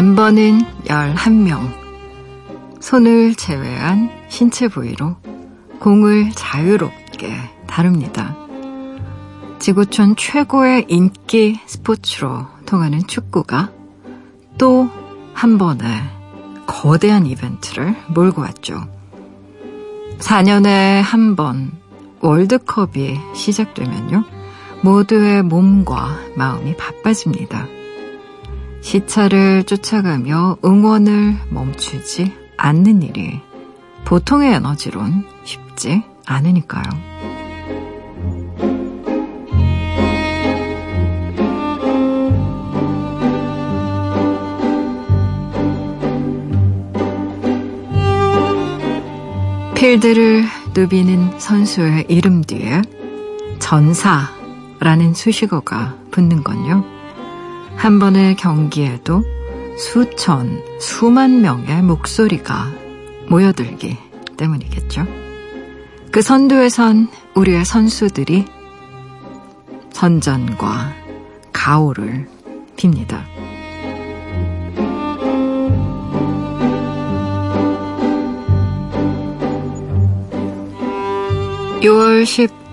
멤버는 11명. 손을 제외한 신체 부위로 공을 자유롭게 다룹니다. 지구촌 최고의 인기 스포츠로 통하는 축구가 또 한 번의 거대한 이벤트를 몰고 왔죠. 4년에 한 번 월드컵이 시작되면요. 모두의 몸과 마음이 바빠집니다. 시차를 쫓아가며 응원을 멈추지 않는 일이 보통의 에너지론 쉽지 않으니까요. 필드를 누비는 선수의 이름 뒤에 전사라는 수식어가 붙는 건요. 한 번의 경기에도 수천, 수만 명의 목소리가 모여들기 때문이겠죠. 그 선두에선 우리의 선수들이 선전과 가오를 빕니다. 6월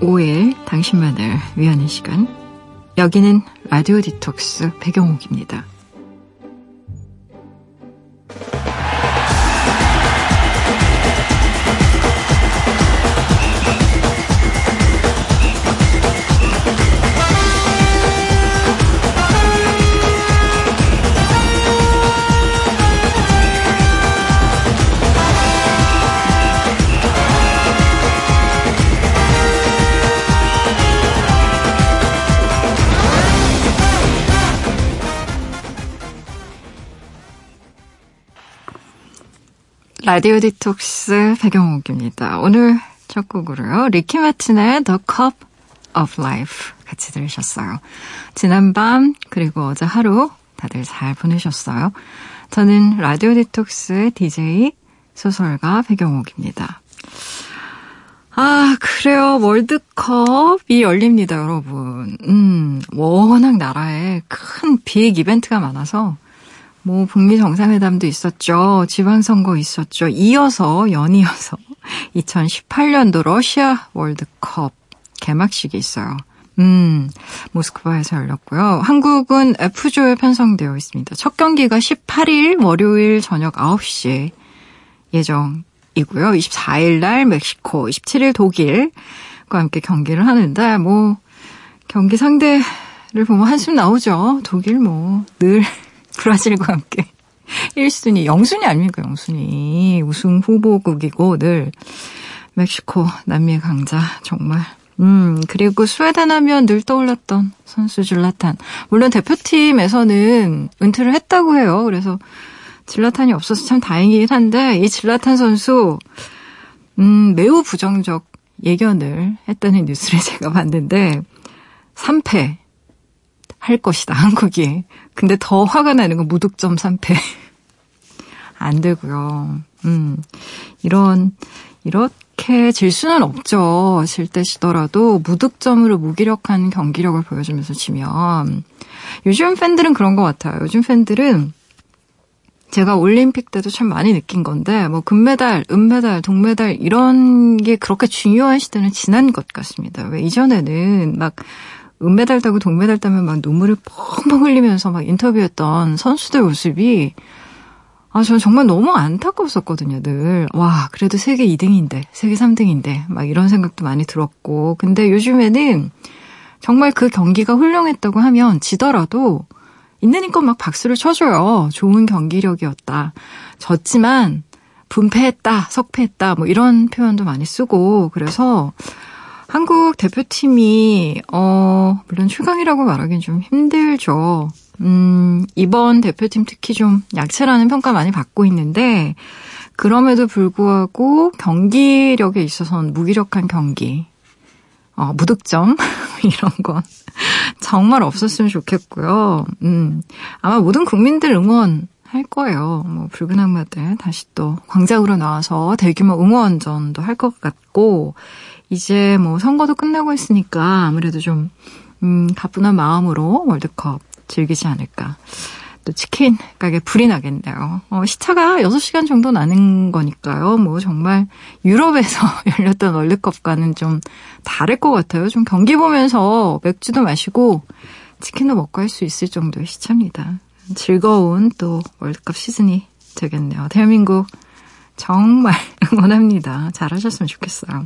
15일 당신만을 위하는 시간. 여기는 라디오 디톡스 배경옥입니다. 라디오 디톡스 백영옥입니다. 오늘 첫 곡으로요. 리키 마틴의 The Cup of Life 같이 들으셨어요. 지난밤 그리고 어제 하루 다들 잘 보내셨어요. 저는 라디오 디톡스 DJ 소설가 백영옥입니다. 아, 그래요. 월드컵이 열립니다, 여러분. 음, 워낙 나라에 큰 big 이벤트가 많아서 뭐 북미 정상회담도 있었죠. 지방선거 있었죠. 이어서 연이어서 2018년도 러시아 월드컵 개막식이 있어요. 음, 모스크바에서 열렸고요. 한국은 F조에 편성되어 있습니다. 첫 경기가 18일 월요일 저녁 9시 예정이고요. 24일 날 멕시코, 27일 독일과 함께 경기를 하는데 뭐 경기 상대를 보면 한숨 나오죠. 독일 뭐 늘 브라질과 함께 1순위, 0순위 아닙니까, 0순위. 우승 후보국이고 늘 멕시코, 남미의 강자, 정말. 음, 그리고 스웨덴 하면 늘 떠올랐던 선수 질라탄. 물론 대표팀에서는 은퇴를 했다고 해요. 그래서 질라탄이 없어서 참 다행이긴 한데, 이 질라탄 선수, 음, 매우 부정적 예견을 했다는 뉴스를 제가 봤는데, 3패 할 것이다, 한국이. 근데 더 화가 나는 건 무득점 3패. 안 되고요. 음, 이런, 이렇게 질 수는 없죠. 질 때 지더라도 무득점으로 무기력한 경기력을 보여주면서 지면. 요즘 팬들은 그런 것 같아요. 요즘 팬들은 제가 올림픽 때도 참 많이 느낀 건데, 뭐, 금메달, 은메달, 동메달, 이런 게 그렇게 중요한 시대는 지난 것 같습니다. 왜 이전에는 막, 은메달 따고 동메달 따면 막 눈물을 펑펑 흘리면서 막 인터뷰했던 선수들 모습이 아, 전 정말 너무 안타까웠었거든요, 늘. 와, 그래도 세계 2등인데, 세계 3등인데, 막 이런 생각도 많이 들었고. 근데 요즘에는 정말 그 경기가 훌륭했다고 하면 지더라도 있는 힘껏 막 박수를 쳐줘요. 좋은 경기력이었다. 졌지만 분패했다, 석패했다, 뭐 이런 표현도 많이 쓰고, 그래서 한국 대표팀이 어 물론 출강이라고 말하기는 좀 힘들죠. 음, 이번 대표팀 특히 좀 약체라는 평가 많이 받고 있는데 그럼에도 불구하고 경기력에 있어서는 무기력한 경기, 어, 무득점 이런 건 정말 없었으면 좋겠고요. 음, 아마 모든 국민들 응원 할 거예요. 뭐 붉은 악마들 다시 또 광장으로 나와서 대규모 응원전도 할 것 같고 이제 뭐 선거도 끝나고 있으니까 아무래도 좀, 음, 가뿐한 마음으로 월드컵 즐기지 않을까. 또 치킨 가게 불이 나겠네요. 어, 시차가 6시간 정도 나는 거니까요. 뭐 정말 유럽에서 열렸던 월드컵과는 좀 다를 것 같아요. 좀 경기 보면서 맥주도 마시고 치킨도 먹고 할 수 있을 정도의 시차입니다. 즐거운 또 월드컵 시즌이 되겠네요. 대한민국 정말 응원합니다. 잘하셨으면 좋겠어요.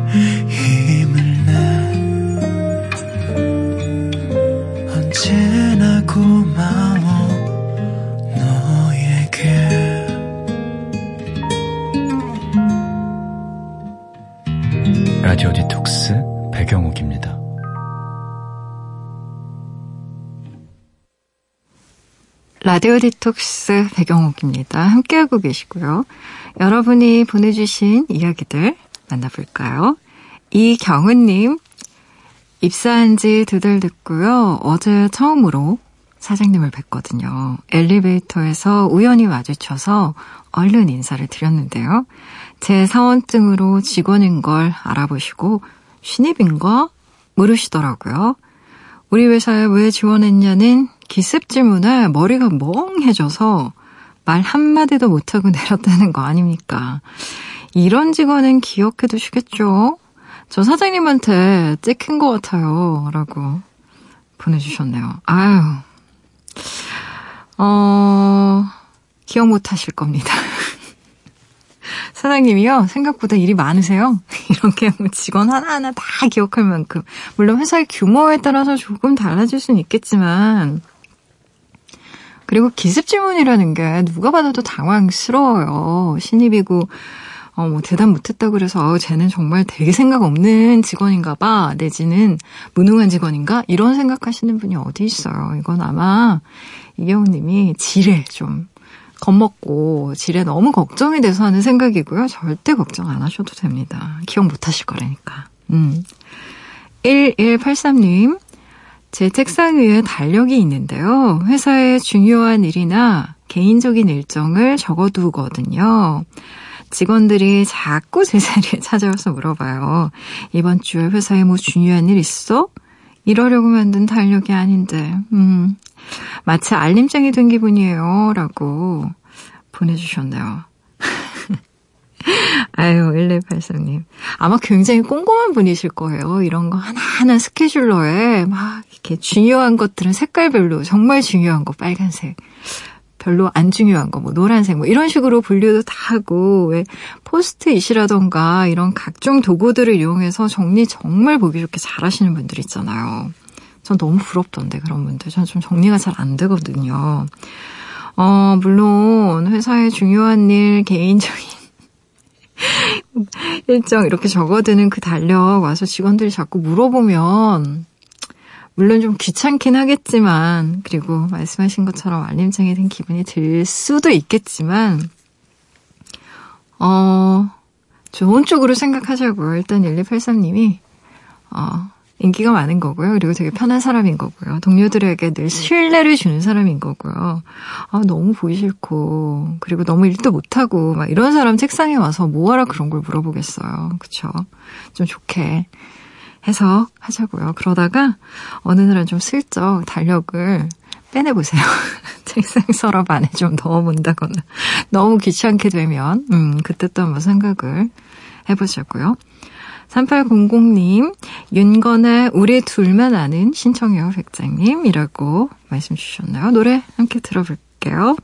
라디오 디톡스 배경옥입니다. 함께하고 계시고요. 여러분이 보내주신 이야기들 만나볼까요? 이경은님, 입사한 지 두 달 됐고요. 어제 처음으로 사장님을 뵀거든요. 엘리베이터에서 우연히 마주쳐서 얼른 인사를 드렸는데요. 제 사원증으로 직원인 걸 알아보시고 신입인가 물으시더라고요. 우리 회사에 왜 지원했냐는 기습 질문에 머리가 멍해져서 말 한마디도 못하고 내렸다는 거 아닙니까? 이런 직원은 기억해 두시겠죠? 저 사장님한테 찍힌 것 같아요. 라고 보내주셨네요. 아유. 어, 기억 못 하실 겁니다. 사장님이요, 생각보다 일이 많으세요. 이렇게 뭐 직원 하나하나 다 기억할 만큼. 물론 회사의 규모에 따라서 조금 달라질 수는 있겠지만, 그리고 기습 질문이라는 게 누가 받아도 당황스러워요. 신입이고, 어, 뭐 대답 못했다고 그래서 어, 쟤는 정말 되게 생각 없는 직원인가 봐. 내지는 무능한 직원인가? 이런 생각하시는 분이 어디 있어요. 이건 아마 이경우 님이 지레 좀 겁먹고 지레 너무 걱정이 돼서 하는 생각이고요. 절대 걱정 안 하셔도 됩니다. 기억 못 하실 거라니까. 음. 1183님. 제 책상 위에 달력이 있는데요. 회사의 중요한 일이나 개인적인 일정을 적어두거든요. 직원들이 자꾸 제 자리에 찾아와서 물어봐요. 이번 주에 회사에 뭐 중요한 일 있어? 이러려고 만든 달력이 아닌데, 음, 마치 알림장이 된 기분이에요. 라고 보내주셨네요. 아유, 1183님. 아마 굉장히 꼼꼼한 분이실 거예요. 이런 거 하나하나 스케줄러에 막 이렇게 중요한 것들은 색깔별로 정말 중요한 거 빨간색. 별로 안 중요한 거, 뭐 노란색, 뭐 이런 식으로 분류도 다 하고 왜 포스트잇이라던가 이런 각종 도구들을 이용해서 정리 정말 보기 좋게 잘 하시는 분들 있잖아요. 전 너무 부럽던데 그런 분들. 전 좀 정리가 잘 안 되거든요. 어, 물론 회사의 중요한 일, 개인적인 일정 이렇게 적어두는 그 달력 와서 직원들이 자꾸 물어보면 물론 좀 귀찮긴 하겠지만, 그리고 말씀하신 것처럼 알림장이 된 기분이 들 수도 있겠지만, 어, 좋은 쪽으로 생각하자고요. 일단 1283님이, 어, 인기가 많은 거고요. 그리고 되게 편한 사람인 거고요. 동료들에게 늘 신뢰를 주는 사람인 거고요. 아, 너무 보기 싫고, 그리고 너무 일도 못하고, 막 이런 사람 책상에 와서 뭐하라 그런 걸 물어보겠어요. 그쵸? 좀 좋게 해석하자고요. 그러다가 어느 날은 좀 슬쩍 달력을 빼내보세요. 책상 서랍 안에 좀 넣어본다거나 너무 귀찮게 되면 음 그때 또 한번 생각을 해보자고요. 3800님, 윤건의 우리 둘만 아는 신청해요 백장님 이라고 말씀 주셨나요? 노래 함께 들어볼게요.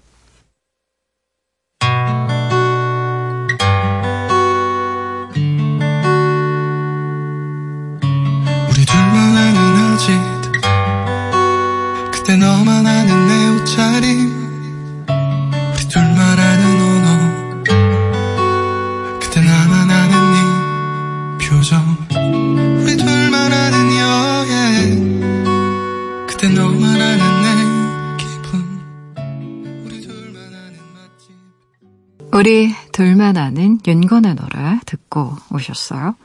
둘만 아는 윤건의 노래 듣고 오셨어요.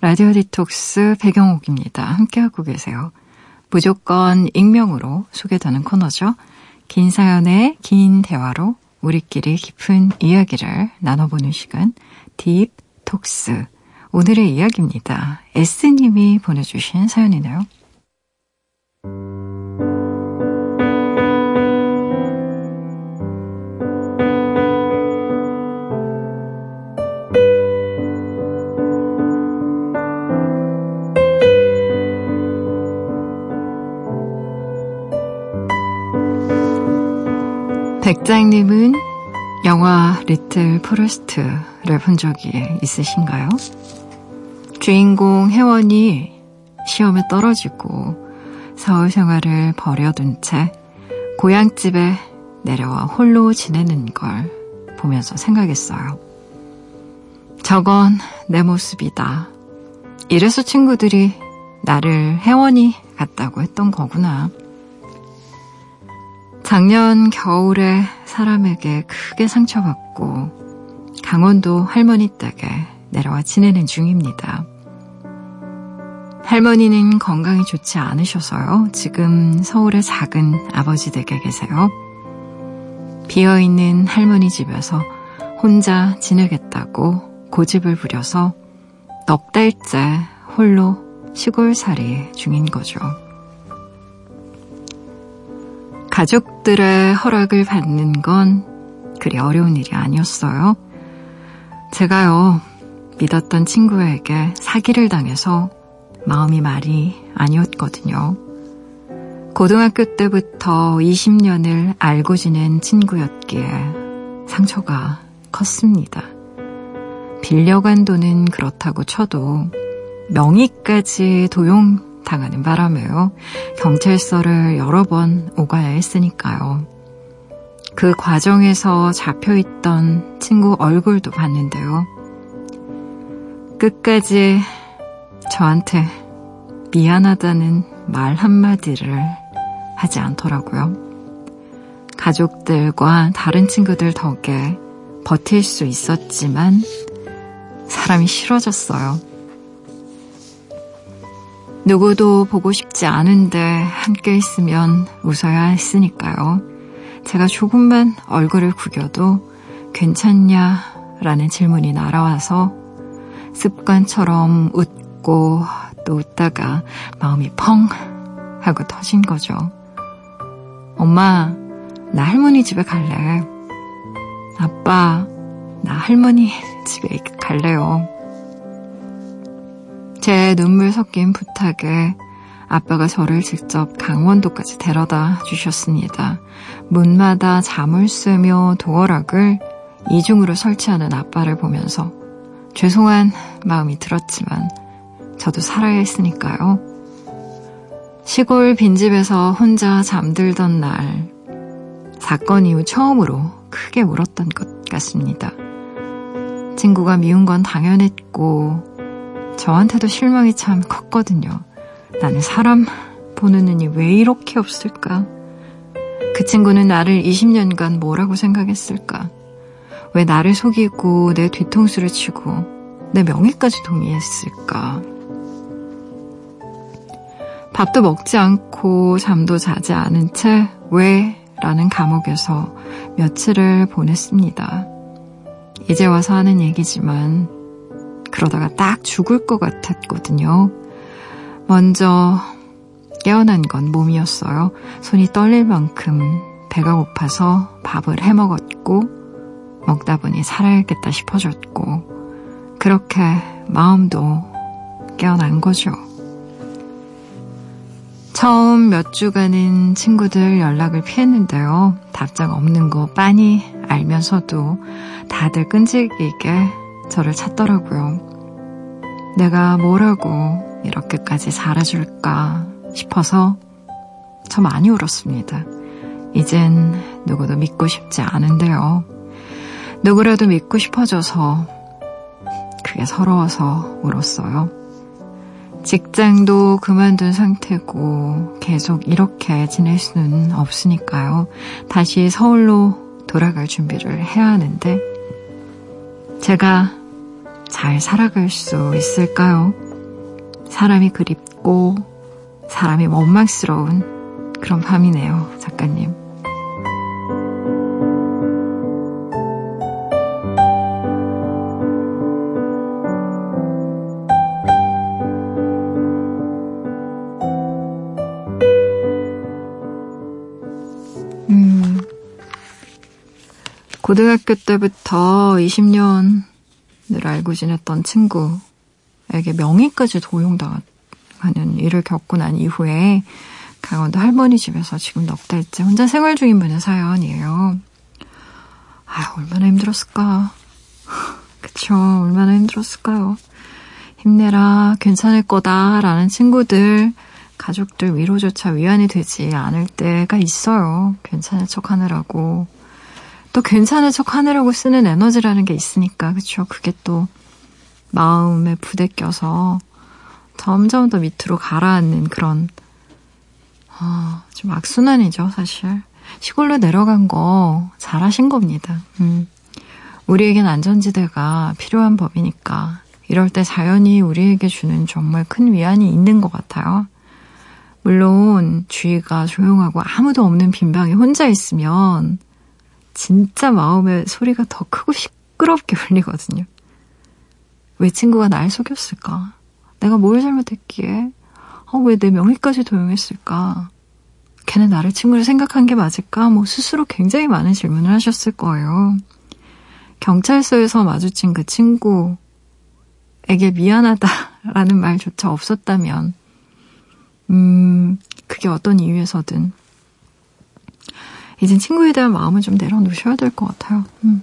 라디오 디톡스 배경옥입니다. 함께하고 계세요. 무조건 익명으로 소개되는 코너죠. 긴 사연의 긴 대화로 우리끼리 깊은 이야기를 나눠보는 시간 딥톡스 오늘의 이야기입니다. S님이 보내주신 사연이네요. 백장님은 영화 리틀 포레스트를 본 적이 있으신가요? 주인공 혜원이 시험에 떨어지고 서울 생활을 버려둔 채 고향집에 내려와 홀로 지내는 걸 보면서 생각했어요. 저건 내 모습이다. 이래서 친구들이 나를 혜원이 같다고 했던 거구나. 작년 겨울에 사람에게 크게 상처받고 강원도 할머니 댁에 내려와 지내는 중입니다. 할머니는 건강이 좋지 않으셔서요. 지금 서울의 작은 아버지 댁에 계세요. 비어있는 할머니 집에서 혼자 지내겠다고 고집을 부려서 넉 달째 홀로 시골살이 중인 거죠. 가족들의 허락을 받는 건 그리 어려운 일이 아니었어요. 제가요, 믿었던 친구에게 사기를 당해서 마음이 말이 아니었거든요. 고등학교 때부터 20년을 알고 지낸 친구였기에 상처가 컸습니다. 빌려간 돈은 그렇다고 쳐도 명의까지 도용 당하는 바람에요. 경찰서를 여러 번 오가야 했으니까요. 그 과정에서 잡혀있던 친구 얼굴도 봤는데요. 끝까지 저한테 미안하다는 말 한마디를 하지 않더라고요. 가족들과 다른 친구들 덕에 버틸 수 있었지만 사람이 싫어졌어요. 누구도 보고 싶지 않은데 함께 있으면 웃어야 했으니까요. 제가 조금만 얼굴을 구겨도 괜찮냐? 라는 질문이 날아와서 습관처럼 웃고 또 웃다가 마음이 펑 하고 터진 거죠. 엄마, 나 할머니 집에 갈래. 아빠, 나 할머니 집에 갈래요. 제 눈물 섞인 부탁에 아빠가 저를 직접 강원도까지 데려다 주셨습니다. 문마다 잠을 쓰며 도어락을 이중으로 설치하는 아빠를 보면서 죄송한 마음이 들었지만 저도 살아야 했으니까요. 시골 빈집에서 혼자 잠들던 날 사건 이후 처음으로 크게 울었던 것 같습니다. 친구가 미운 건 당연했고 저한테도 실망이 참 컸거든요. 나는 사람 보는 눈이 왜 이렇게 없을까? 그 친구는 나를 20년간 뭐라고 생각했을까? 왜 나를 속이고 내 뒤통수를 치고 내 명예까지 동의했을까? 밥도 먹지 않고 잠도 자지 않은 채 왜? 라는 감옥에서 며칠을 보냈습니다. 이제 와서 하는 얘기지만 그러다가 딱 죽을 것 같았거든요. 먼저 깨어난 건 몸이었어요. 손이 떨릴 만큼 배가 고파서 밥을 해 먹었고, 먹다 보니 살아야겠다 싶어졌고, 그렇게 마음도 깨어난 거죠. 처음 몇 주간은 친구들 연락을 피했는데요. 답장 없는 거 빤히 알면서도 다들 끈질기게 저를 찾더라고요. 내가 뭐라고 이렇게까지 잘해줄까 싶어서 저 많이 울었습니다. 이젠 누구도 믿고 싶지 않은데요. 누구라도 믿고 싶어져서 그게 서러워서 울었어요. 직장도 그만둔 상태고 계속 이렇게 지낼 수는 없으니까요. 다시 서울로 돌아갈 준비를 해야 하는데 제가 잘 살아갈 수 있을까요? 사람이 그립고 사람이 원망스러운 그런 밤이네요, 작가님. 음, 고등학교 때부터 20년 을 알고 지냈던 친구에게 명의까지 도용당한 하는 일을 겪고 난 이후에 강원도 할머니 집에서 지금 넉 달째 혼자 생활 중인 분의 사연이에요. 아, 얼마나 힘들었을까. 그쵸, 얼마나 힘들었을까요. 힘내라, 괜찮을 거다, 라는 친구들, 가족들 위로조차 위안이 되지 않을 때가 있어요. 괜찮은 척 하느라고. 또 괜찮은 척 하느라고 쓰는 에너지라는 게 있으니까, 그쵸. 그게 또 마음에 부대껴서 점점 더 밑으로 가라앉는 그런 어, 좀 악순환이죠, 사실. 시골로 내려간 거 잘하신 겁니다. 음. 우리에겐 안전지대가 필요한 법이니까 이럴 때 자연이 우리에게 주는 정말 큰 위안이 있는 것 같아요. 물론 주위가 조용하고 아무도 없는 빈방에 혼자 있으면 진짜 마음의 소리가 더 크고 시끄럽게 울리거든요. 왜 친구가 날 속였을까? 내가 뭘 잘못했기에? 어, 왜내 명의까지 도용했을까? 걔는 나를 친구로 생각한 게 맞을까? 뭐 스스로 굉장히 많은 질문을 하셨을 거예요. 경찰서에서 마주친 그 친구에게 미안하다라는 말조차 없었다면, 음, 그게 어떤 이유에서든, 이젠 친구에 대한 마음을 좀 내려놓으셔야 될 것 같아요. 음.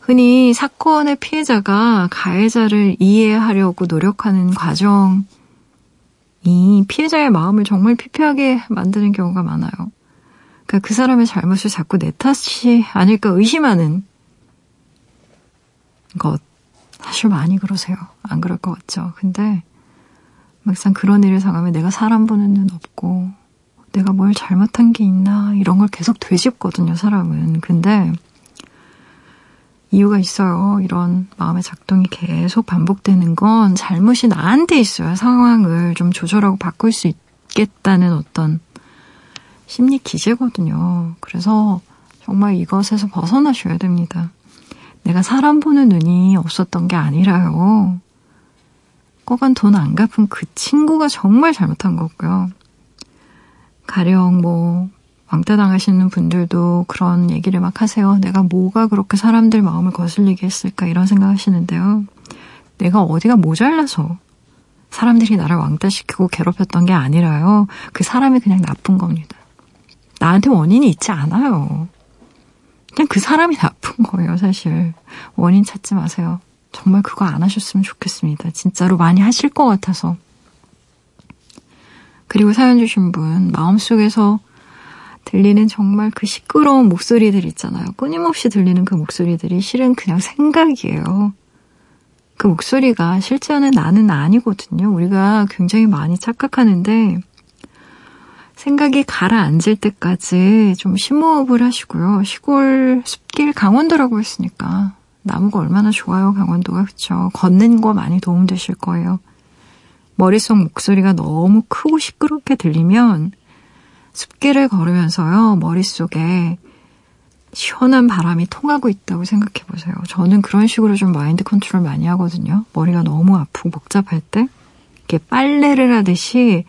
흔히 사건의 피해자가 가해자를 이해하려고 노력하는 과정이 피해자의 마음을 정말 피폐하게 만드는 경우가 많아요. 그러니까 그 사람의 잘못을 자꾸 내 탓이 아닐까 의심하는 것. 사실 많이 그러세요. 안 그럴 것 같죠. 근데 막상 그런 일을 당하면 내가 사람 보는 눈 없고 내가 뭘 잘못한 게 있나 이런 걸 계속 되짚거든요, 사람은. 근데 이유가 있어요. 이런 마음의 작동이 계속 반복되는 건 잘못이 나한테 있어요. 상황을 좀 조절하고 바꿀 수 있겠다는 어떤 심리 기제거든요. 그래서 정말 이것에서 벗어나셔야 됩니다. 내가 사람 보는 눈이 없었던 게 아니라요. 꼬간 돈 안 갚은 그 친구가 정말 잘못한 거고요. 가령 뭐 왕따 당하시는 분들도 그런 얘기를 막 하세요. 내가 뭐가 그렇게 사람들 마음을 거슬리게 했을까 이런 생각 하시는데요. 내가 어디가 모자라서 사람들이 나를 왕따시키고 괴롭혔던 게 아니라요. 그 사람이 그냥 나쁜 겁니다. 나한테 원인이 있지 않아요. 그냥 그 사람이 나쁜 거예요, 사실. 원인 찾지 마세요. 정말 그거 안 하셨으면 좋겠습니다. 진짜로 많이 하실 것 같아서. 그리고 사연 주신 분, 마음속에서 들리는 정말 그 시끄러운 목소리들 있잖아요. 끊임없이 들리는 그 목소리들이 실은 그냥 생각이에요. 그 목소리가 실제는 나는 아니거든요. 우리가 굉장히 많이 착각하는데 생각이 가라앉을 때까지 좀 심호흡을 하시고요. 시골 숲길 강원도라고 했으니까 나무가 얼마나 좋아요, 강원도가. 그쵸? 걷는 거 많이 도움되실 거예요. 머릿속 목소리가 너무 크고 시끄럽게 들리면 숲길을 걸으면서요, 머릿속에 시원한 바람이 통하고 있다고 생각해 보세요. 저는 그런 식으로 좀 마인드 컨트롤 많이 하거든요. 머리가 너무 아프고 복잡할 때. 이렇게 빨래를 하듯이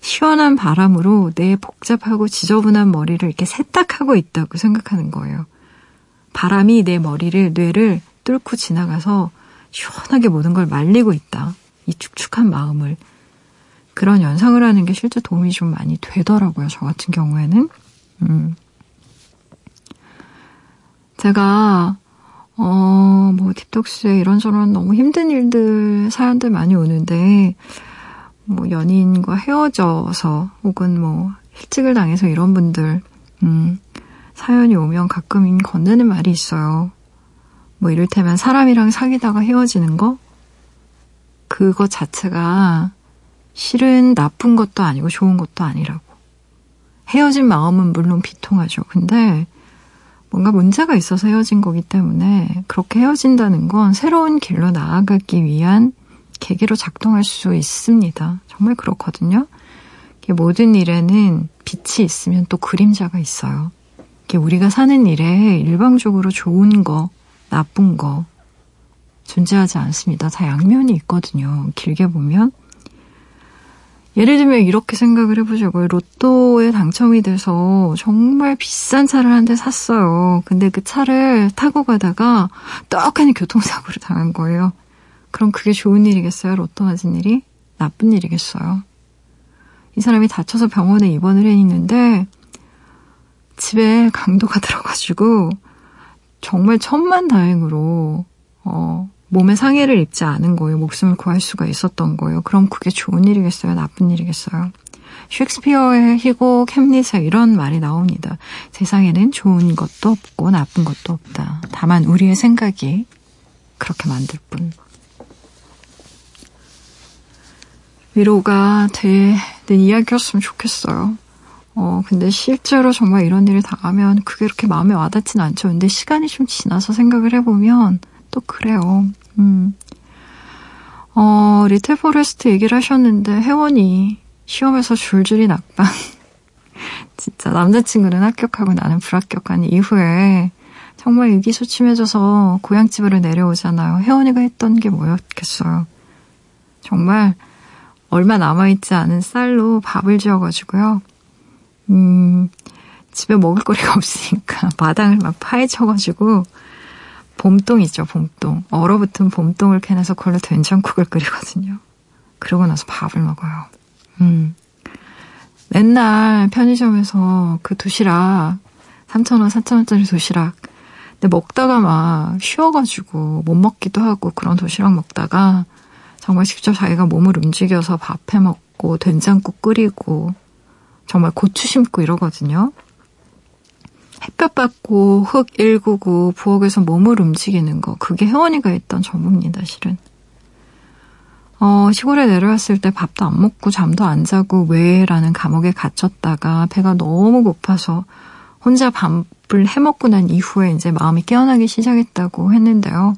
시원한 바람으로 내 복잡하고 지저분한 머리를 이렇게 세탁하고 있다고 생각하는 거예요. 바람이 내 머리를, 뇌를 뚫고 지나가서 시원하게 모든 걸 말리고 있다. 이 축축한 마음을. 그런 연상을 하는 게 실제 도움이 좀 많이 되더라고요. 저 같은 경우에는. 음. 제가 어, 뭐, 팁톡스에 이런저런 너무 힘든 일들, 사연들 많이 오는데, 뭐, 연인과 헤어져서, 혹은 뭐, 실직을 당해서 이런 분들, 음, 사연이 오면 가끔 건네는 말이 있어요. 뭐, 이를테면 사람이랑 사귀다가 헤어지는 거? 그거 자체가 실은 나쁜 것도 아니고 좋은 것도 아니라고. 헤어진 마음은 물론 비통하죠. 근데 뭔가 문제가 있어서 헤어진 거기 때문에 그렇게 헤어진다는 건 새로운 길로 나아가기 위한 계기로 작동할 수 있습니다. 정말 그렇거든요. 모든 일에는 빛이 있으면 또 그림자가 있어요. 우리가 사는 일에 일방적으로 좋은 거, 나쁜 거 존재하지 않습니다. 다 양면이 있거든요. 길게 보면. 예를 들면 이렇게 생각을 해보자고요. 로또에 당첨이 돼서 정말 비싼 차를 한 대 샀어요. 근데 그 차를 타고 가다가 떡하니 교통사고를 당한 거예요. 그럼 그게 좋은 일이겠어요? 로또 맞은 일이? 나쁜 일이겠어요? 이 사람이 다쳐서 병원에 입원을 해 있는데 집에 강도가 들어가지고 정말 천만 다행으로 어, 몸에 상해를 입지 않은 거예요. 목숨을 구할 수가 있었던 거예요. 그럼 그게 좋은 일이겠어요? 나쁜 일이겠어요? 셰익스피어의 희곡, 햄릿에 이런 말이 나옵니다. 세상에는 좋은 것도 없고 나쁜 것도 없다. 다만 우리의 생각이 그렇게 만들 뿐. 위로가 되는 이야기였으면 좋겠어요. 어, 근데 실제로 정말 이런 일을 당하면 그게 그렇게 마음에 와닿진 않죠. 근데 시간이 좀 지나서 생각을 해보면 또 그래요. 음. 어, 리틀 포레스트 얘기를 하셨는데 혜원이 시험에서 줄줄이 낙방. 진짜 남자친구는 합격하고 나는 불합격한 이후에 정말 의기소침해져서 고향집으로 내려오잖아요. 혜원이가 했던 게 뭐였겠어요. 정말 얼마 남아있지 않은 쌀로 밥을 지어가지고요. 음, 집에 먹을 거리가 없으니까 마당을 막 파헤쳐가지고 봄동 있죠, 봄동. 얼어붙은 봄동을 캐내서 그걸로 된장국을 끓이거든요. 그러고 나서 밥을 먹어요. 음. 맨날 편의점에서 그 도시락, 3,000원, 4,000원짜리 도시락. 근데 먹다가 막 쉬어가지고 못 먹기도 하고 그런 도시락 먹다가 정말 직접 자기가 몸을 움직여서 밥 해 먹고 된장국 끓이고 정말 고추 심고 이러거든요. 햇볕 받고 흙 일구고 부엌에서 몸을 움직이는 거 그게 혜원이가 했던 전부입니다 실은. 어, 시골에 내려왔을 때 밥도 안 먹고 잠도 안 자고 왜라는 감옥에 갇혔다가 배가 너무 고파서 혼자 밥을 해먹고 난 이후에 이제 마음이 깨어나기 시작했다고 했는데요.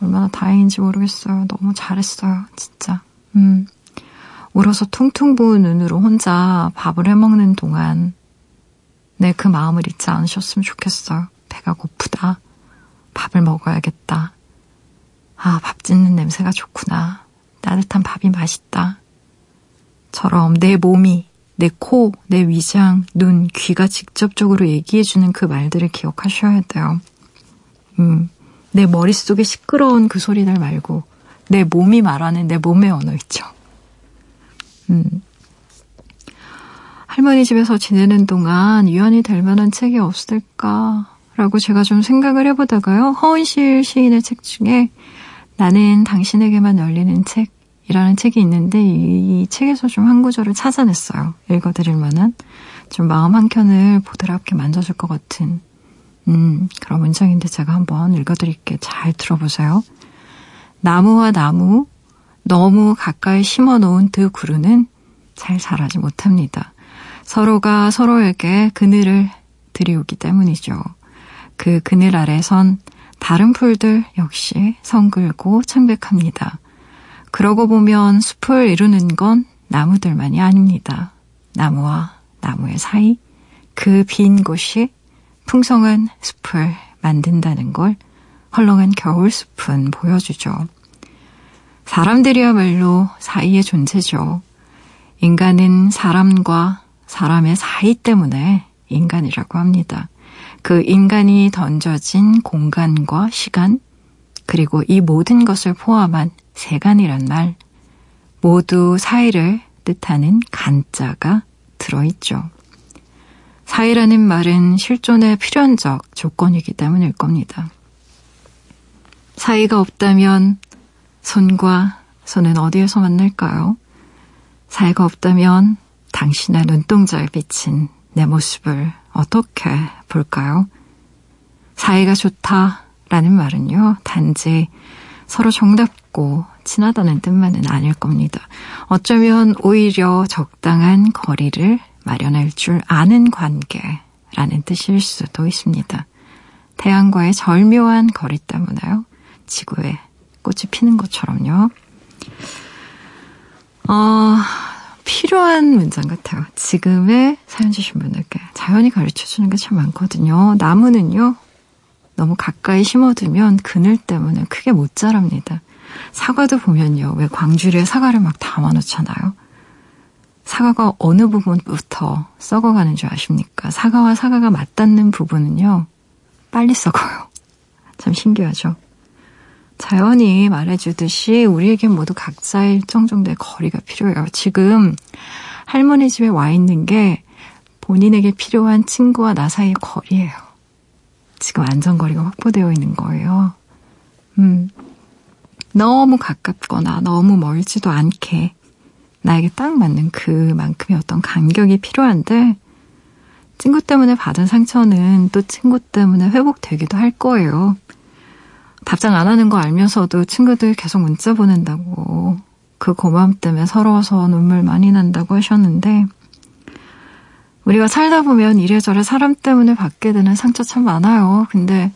얼마나 다행인지 모르겠어요. 너무 잘했어요, 진짜. 음. 울어서 퉁퉁 부은 눈으로 혼자 밥을 해먹는 동안 내그 마음을 잊지 않으셨으면 좋겠어요. 배가 고프다. 밥을 먹어야겠다. 아, 밥 짓는 냄새가 좋구나. 따뜻한 밥이 맛있다. 처럼 내 몸이, 내 코, 내 위장, 눈, 귀가 직접적으로 얘기해주는 그 말들을 기억하셔야 돼요. 음, 내 머릿속에 시끄러운 그 소리들 말고 내 몸이 말하는 내 몸의 언어 있죠. 음. 할머니 집에서 지내는 동안 유한이 될 만한 책이 없을까라고 제가 좀 생각을 해보다가요. 허은실 시인의 책 중에 나는 당신에게만 열리는 책이라는 책이 있는데 이, 이 책에서 좀 한 구절을 찾아냈어요. 읽어드릴 만한 좀 마음 한 켠을 보드랍게 만져줄 것 같은 음, 그런 문장인데 제가 한번 읽어드릴게요. 잘 들어보세요. 나무와 나무, 너무 가까이 심어 놓은 두 그루는 잘 자라지 못합니다. 서로가 서로에게 그늘을 들이오기 때문이죠. 그 그늘 아래선 다른 풀들 역시 성글고 창백합니다. 그러고 보면 숲을 이루는 건 나무들만이 아닙니다. 나무와 나무의 사이, 그 빈 곳이 풍성한 숲을 만든다는 걸 헐렁한 겨울 숲은 보여주죠. 사람들이야말로 사이의 존재죠. 인간은 사람과 사람의 사이 때문에 인간이라고 합니다. 그 인간이 던져진 공간과 시간, 그리고 이 모든 것을 포함한 세간이란 말, 모두 사이를 뜻하는 간자가 들어있죠. 사이라는 말은 실존의 필연적 조건이기 때문일 겁니다. 사이가 없다면 손과 손은 어디에서 만날까요? 사이가 없다면 당신의 눈동자에 비친 내 모습을 어떻게 볼까요? 사이가 좋다라는 말은요, 단지 서로 정답고 친하다는 뜻만은 아닐 겁니다. 어쩌면 오히려 적당한 거리를 마련할 줄 아는 관계 라는 뜻일 수도 있습니다. 태양과의 절묘한 거리 때문에요. 지구에 꽃이 피는 것처럼요. 어, 필요한 문장 같아요. 지금의 사연 주신 분들께 자연이 가르쳐 주는 게 참 많거든요. 나무는요, 너무 가까이 심어두면 그늘 때문에 크게 못 자랍니다. 사과도 보면요, 왜 광주리에 사과를 막 담아놓잖아요. 사과가 어느 부분부터 썩어가는 줄 아십니까? 사과와 사과가 맞닿는 부분은요, 빨리 썩어요. 참 신기하죠? 자연이 말해주듯이 우리에겐 모두 각자의 일정 정도의 거리가 필요해요. 지금 할머니 집에 와 있는 게 본인에게 필요한 친구와 나 사이의 거리예요. 지금 안전거리가 확보되어 있는 거예요. 음. 너무 가깝거나 너무 멀지도 않게 나에게 딱 맞는 그만큼의 어떤 간격이 필요한데 친구 때문에 받은 상처는 또 친구 때문에 회복되기도 할 거예요. 답장 안 하는 거 알면서도 친구들 계속 문자 보낸다고 그 고마움 때문에 서러워서 눈물 많이 난다고 하셨는데 우리가 살다 보면 이래저래 사람 때문에 받게 되는 상처 참 많아요. 근데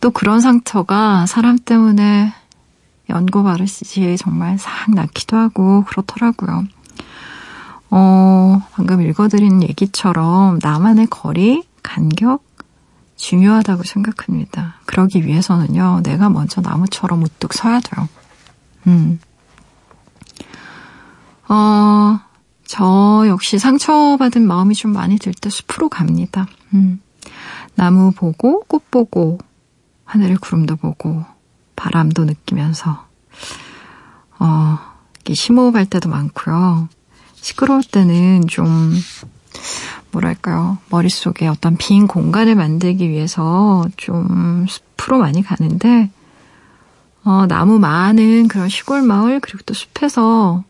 또 그런 상처가 사람 때문에 연고 바르시지에 정말 싹 낫기도 하고 그렇더라고요. 어, 방금 읽어드린 얘기처럼 나만의 거리, 간격, 중요하다고 생각합니다. 그러기 위해서는요, 내가 먼저 나무처럼 우뚝 서야 돼요. 음. 어, 저 역시 상처받은 마음이 좀 많이 들 때 숲으로 갑니다. 음. 나무 보고, 꽃 보고, 하늘의 구름도 보고, 바람도 느끼면서, 어, 심호흡할 때도 많고요. 시끄러울 때는 좀, 뭐랄까요. 머릿속에 어떤 빈 공간을 만들기 위해서 좀 숲으로 많이 가는데, 어, 나무 많은 그런 시골 마을, 그리고 또 숲에서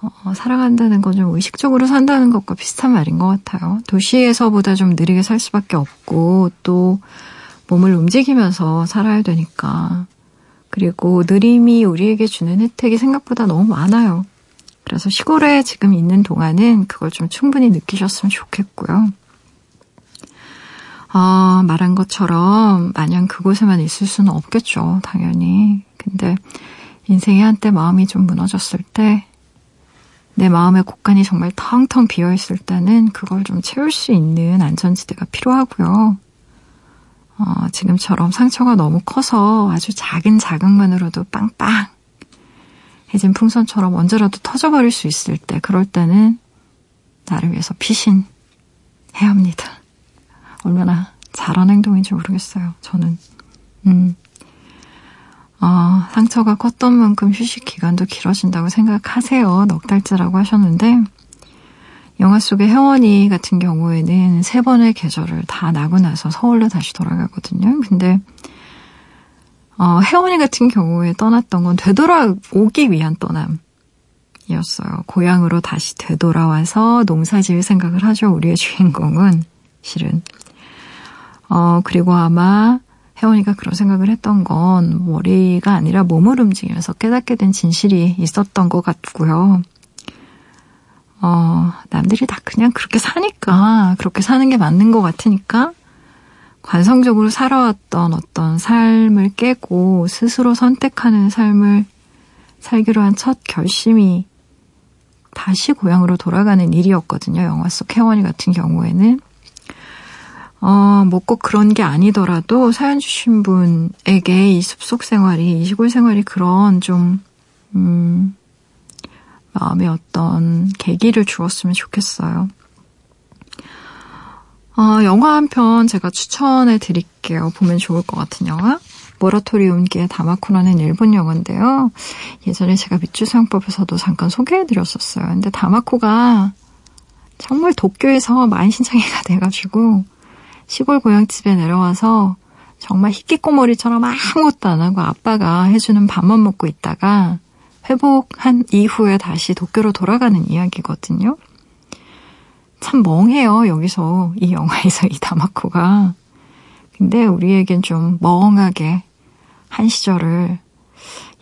어, 살아간다는 건 좀 의식적으로 산다는 것과 비슷한 말인 것 같아요. 도시에서보다 좀 느리게 살 수밖에 없고, 또 몸을 움직이면서 살아야 되니까. 그리고 느림이 우리에게 주는 혜택이 생각보다 너무 많아요. 그래서 시골에 지금 있는 동안은 그걸 좀 충분히 느끼셨으면 좋겠고요. 어, 말한 것처럼 마냥 그곳에만 있을 수는 없겠죠, 당연히. 근데 인생의 한때 마음이 좀 무너졌을 때, 내 마음의 곳간이 정말 텅텅 비어 있을 때는 그걸 좀 채울 수 있는 안전지대가 필요하고요. 어, 지금처럼 상처가 너무 커서 아주 작은 자극만으로도 빵빵 해진 풍선처럼 언제라도 터져버릴 수 있을 때, 그럴 때는 나를 위해서 피신 해야 합니다. 얼마나 잘한 행동인지 모르겠어요, 저는. 음. 어, 상처가 컸던 만큼 휴식 기간도 길어진다고 생각하세요. 넉 달째라고 하셨는데, 영화 속의 혜원이 같은 경우에는 세 번의 계절을 다 나고 나서 서울로 다시 돌아가거든요. 근데 어, 혜원이 같은 경우에 떠났던 건 되돌아오기 위한 떠남이었어요. 고향으로 다시 되돌아와서 농사 지을 생각을 하죠. 우리의 주인공은 실은. 어, 그리고 아마 혜원이가 그런 생각을 했던 건 머리가 아니라 몸을 움직이면서 깨닫게 된 진실이 있었던 것 같고요. 어, 남들이 다 그냥 그렇게 사니까, 그렇게 사는 게 맞는 것 같으니까, 관성적으로 살아왔던 어떤 삶을 깨고 스스로 선택하는 삶을 살기로 한 첫 결심이 다시 고향으로 돌아가는 일이었거든요. 영화 속 혜원이 같은 경우에는. 어, 뭐 꼭 그런 게 아니더라도 사연 주신 분에게 이 숲속 생활이, 이 시골 생활이 그런 좀, 음, 마음의 어떤 계기를 주었으면 좋겠어요. 어, 영화 한 편 제가 추천해 드릴게요. 보면 좋을 것 같은 영화. 모라토리움기의 다마코라는 일본 영화인데요. 예전에 제가 밑주사용법에서도 잠깐 소개해 드렸었어요. 근데 다마코가 정말 도쿄에서 만신창이가 돼가지고 시골 고향집에 내려와서 정말 히키코모리처럼 아무것도 안 하고 아빠가 해주는 밥만 먹고 있다가 회복한 이후에 다시 도쿄로 돌아가는 이야기거든요. 참 멍해요, 여기서. 이 영화에서 이 다마코가. 근데 우리에겐 좀 멍하게 한 시절을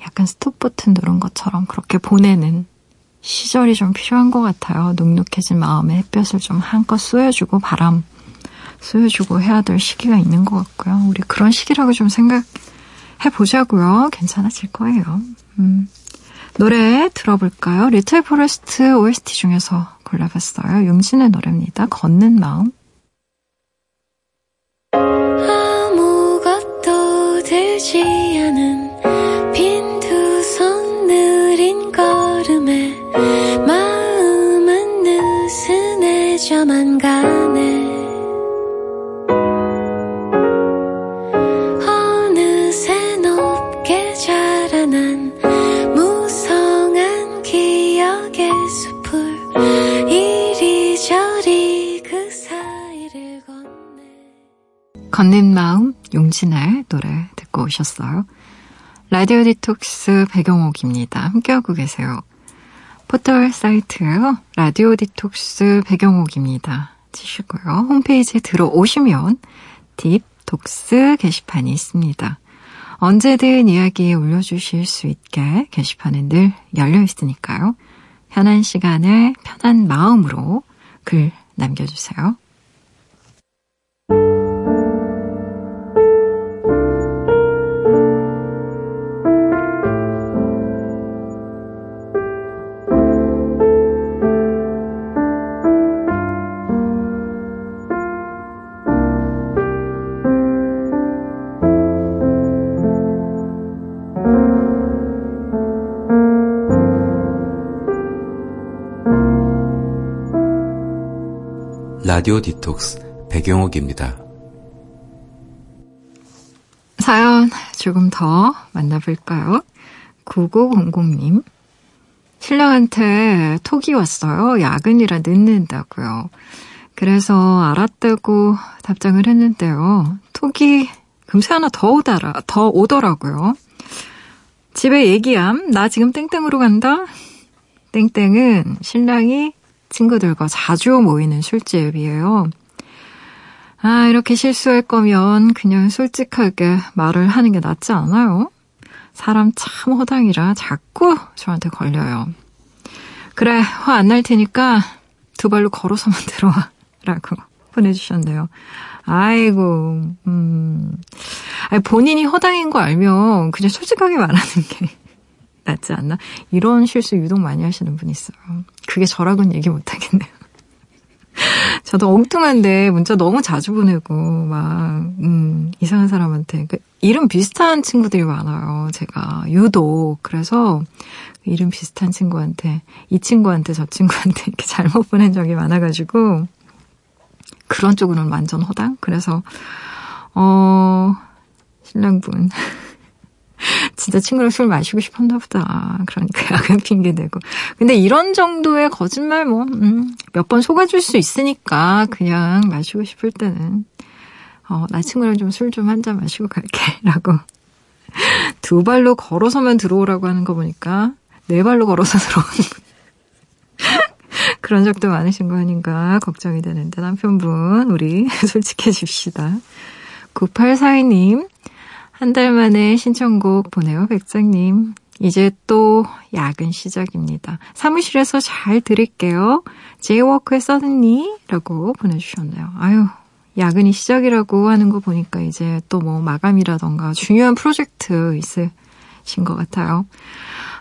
약간 스톱 버튼 누른 것처럼 그렇게 보내는 시절이 좀 필요한 것 같아요. 눅눅해진 마음에 햇볕을 좀 한껏 쏘여주고 바람 쐬어주고 해야 될 시기가 있는 것 같고요. 우리 그런 시기라고 좀 생각해 보자고요. 괜찮아질 거예요. 음. 노래 들어볼까요? 리틀 포레스트 OST 중에서 골라봤어요. 융진의 노래입니다. 걷는 마음. 아무것도 들지 않은 빈 두 손 느린 걸음에 마음은 느슨해져만 가 걷는 마음 융진의 노래 듣고 오셨어요. 라디오 딥톡스 배경옥입니다. 함께하고 계세요. 포털 사이트요. 라디오 딥톡스 배경옥입니다. 치시고요. 홈페이지에 들어오시면 딥톡스 게시판이 있습니다. 언제든 이야기 올려주실 수 있게 게시판은 늘 열려 있으니까요. 편한 시간에 편한 마음으로 글 남겨주세요. 라디오 디톡스 배경옥입니다. 사연 조금 더 만나볼까요? 9900님. 신랑한테 톡이 왔어요. 야근이라 늦는다고요. 그래서 알았다고 답장을 했는데요. 톡이 금세 하나 더 오더라, 더 오더라고요. 집에 얘기함. 나 지금 땡땡으로 간다. 땡땡은 신랑이 친구들과 자주 모이는 술집이에요. 아, 이렇게 실수할 거면 그냥 솔직하게 말을 하는 게 낫지 않아요? 사람 참 허당이라 자꾸 저한테 걸려요. 그래, 화 안 날 테니까 두 발로 걸어서만 들어와. 라고 보내주셨네요. 아이고, 음. 아니, 본인이 허당인 거 알면 그냥 솔직하게 말하는 게 낫지 않나? 이런 실수 유독 많이 하시는 분 있어요. 그게 저라고는 얘기 못 하겠네요. 저도 엉뚱한데 문자 너무 자주 보내고 막 음, 이상한 사람한테 그 이름 비슷한 친구들이 많아요. 제가 유독 그래서 이름 비슷한 친구한테 이 친구한테 저 친구한테 이렇게 잘못 보낸 적이 많아가지고 그런 쪽으로는 완전 허당. 그래서 어 신랑분 진짜 친구랑 술 마시고 싶었나 보다. 그러니까 야근 핑계 대고. 근데 이런 정도의 거짓말 뭐, 음, 몇 번 속아줄 수 있으니까 그냥 마시고 싶을 때는, 어, 나 친구랑 좀 술 좀 한 잔 마시고 갈게. 라고. 두 발로 걸어서만 들어오라고 하는 거 보니까 네 발로 걸어서 들어오는 그런 적도 많으신 거 아닌가 걱정이 되는데 남편분 우리 솔직해집시다. 9842님 한 달 만에 신청곡 보내요, 백장님. 이제 또 야근 시작입니다. 사무실에서 잘 들을게요. 제이워크의 Suddenly 라고 보내주셨네요. 아유, 야근이 시작이라고 하는 거 보니까 이제 또 뭐 마감이라던가 중요한 프로젝트 있으신 것 같아요.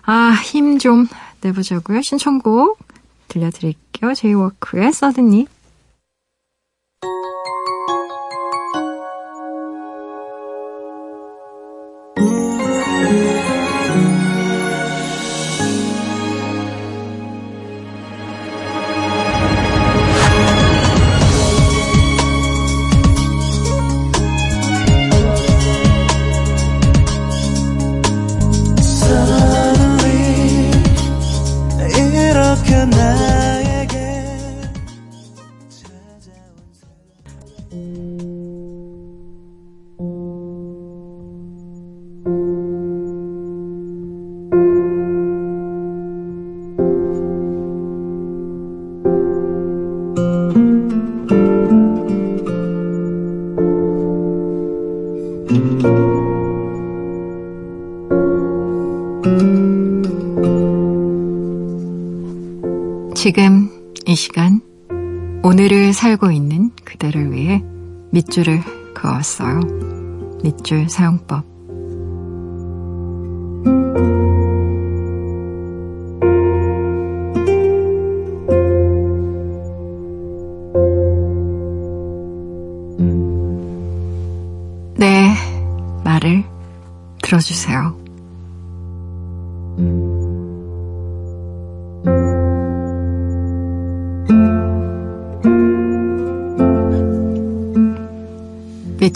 아, 힘 좀 내보자고요. 신청곡 들려드릴게요. 제이워크의 Suddenly. 살고 있는 그대를 위해 밑줄을 그었어요. 밑줄 사용법.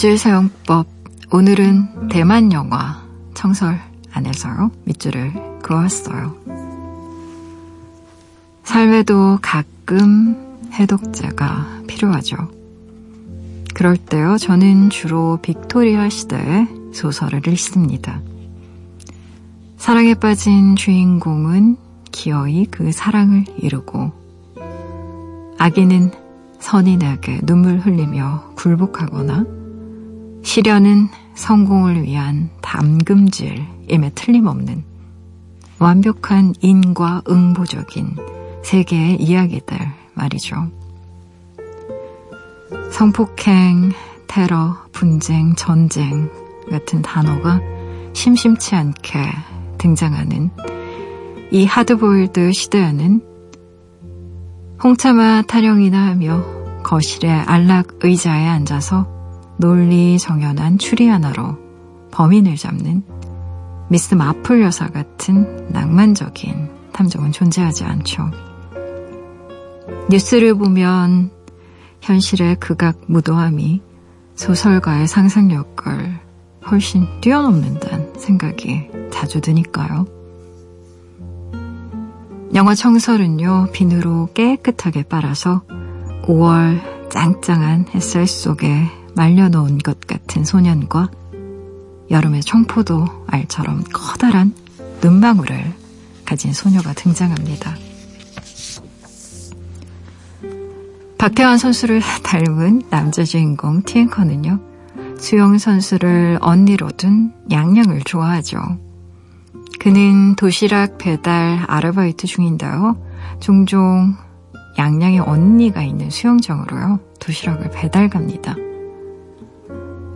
밑줄 사용법. 오늘은 대만 영화 청설 안에서요. 밑줄을 그었어요. 삶에도 가끔 해독제가 필요하죠. 그럴 때요, 저는 주로 빅토리아 시대의 소설을 읽습니다. 사랑에 빠진 주인공은 기어이 그 사랑을 이루고, 아기는 선인에게 눈물 흘리며 굴복하거나, 시련은 성공을 위한 담금질임에 틀림없는 완벽한 인과 응보적인 세계의 이야기들 말이죠. 성폭행, 테러, 분쟁, 전쟁 같은 단어가 심심치 않게 등장하는 이 하드보일드 시대에는 홍차마 타령이나 하며 거실의 안락 의자에 앉아서 논리 정연한 추리 하나로 범인을 잡는 미스 마플 여사 같은 낭만적인 탐정은 존재하지 않죠. 뉴스를 보면 현실의 극악 무도함이 소설가의 상상력을 훨씬 뛰어넘는다는 생각이 자주 드니까요. 영화 청설은요, 비누로 깨끗하게 빨아서 5월 짱짱한 햇살 속에 말려놓은 것 같은 소년과 여름의 청포도 알처럼 커다란 눈망울을 가진 소녀가 등장합니다. 박태환 선수를 닮은 남자 주인공 티앵커는요, 수영 선수를 언니로 둔 양양을 좋아하죠. 그는 도시락 배달 아르바이트 중인데요. 종종 양양의 언니가 있는 수영장으로요, 도시락을 배달 갑니다.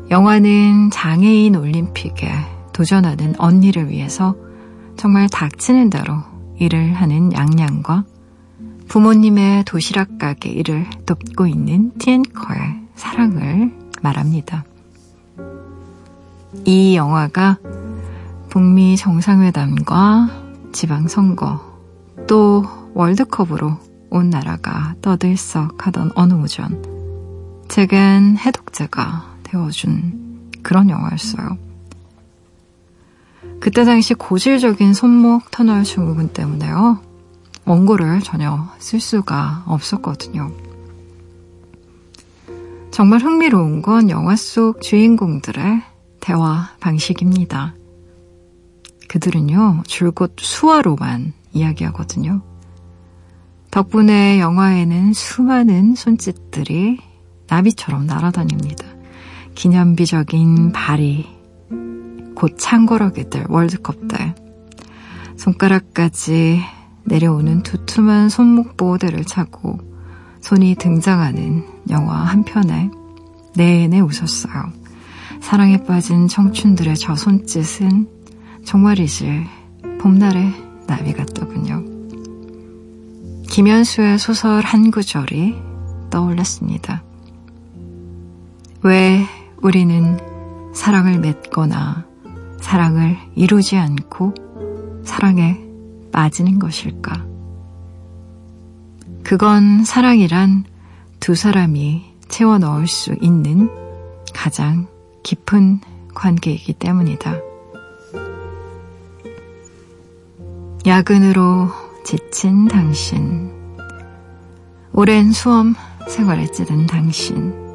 영화는 장애인 올림픽에 도전하는 언니를 위해서 정말 닥치는 대로 일을 하는 양양과 부모님의 도시락 가게 일을 돕고 있는 티앤커의 사랑을 말합니다. 이 영화가 북미 정상회담과 지방선거 또 월드컵으로 온 나라가 떠들썩하던 어느 오전 제겐 해독제가 되어준 그런 영화였어요. 그때 당시 고질적인 손목 터널 증후군 때문에요. 원고를 전혀 쓸 수가 없었거든요. 정말 흥미로운 건 영화 속 주인공들의 대화 방식입니다. 그들은요, 줄곧 수화로만 이야기하거든요. 덕분에 영화에는 수많은 손짓들이 나비처럼 날아다닙니다. 기념비적인 발이, 곧 창고러기 들, 월드컵 때, 손가락까지 내려오는 두툼한 손목 보호대를 차고 손이 등장하는 영화 한 편에 내내 웃었어요. 사랑에 빠진 청춘들의 저 손짓은 정말이지 봄날의 나비 같더군요. 김현수의 소설 한 구절이 떠올랐습니다. 왜 우리는 사랑을 맺거나 사랑을 이루지 않고 사랑에 빠지는 것일까? 그건 사랑이란 두 사람이 채워 넣을 수 있는 가장 깊은 관계이기 때문이다. 야근으로 지친 당신, 오랜 수험 생활에 찌든 당신,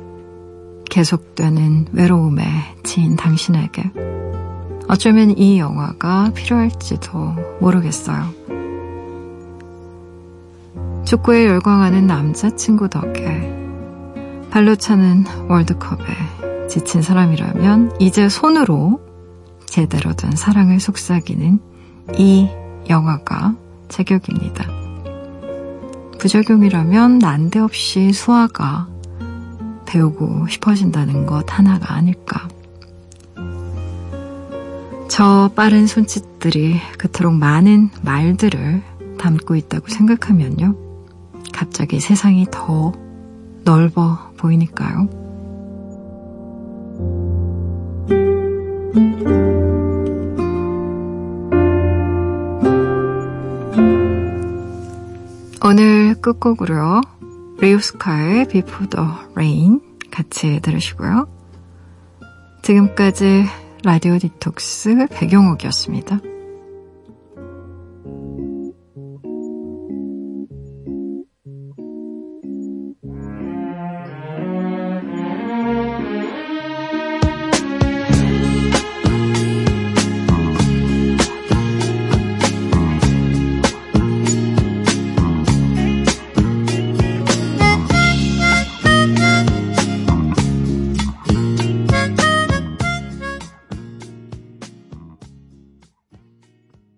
계속되는 외로움에 지인 당신에게 어쩌면 이 영화가 필요할지도 모르겠어요. 축구에 열광하는 남자친구 덕에 발로 차는 월드컵에 지친 사람이라면 이제 손으로 제대로 된 사랑을 속삭이는 이 영화가 제격입니다. 부작용이라면 난데없이 수아가 배우고 싶어진다는 것 하나가 아닐까. 저 빠른 손짓들이 그토록 많은 말들을 담고 있다고 생각하면요. 갑자기 세상이 더 넓어 보이니까요. 오늘 끝곡으로 리오스카의 Before the Rain 같이 들으시고요. 지금까지 라디오 디톡스 배경옥이었습니다.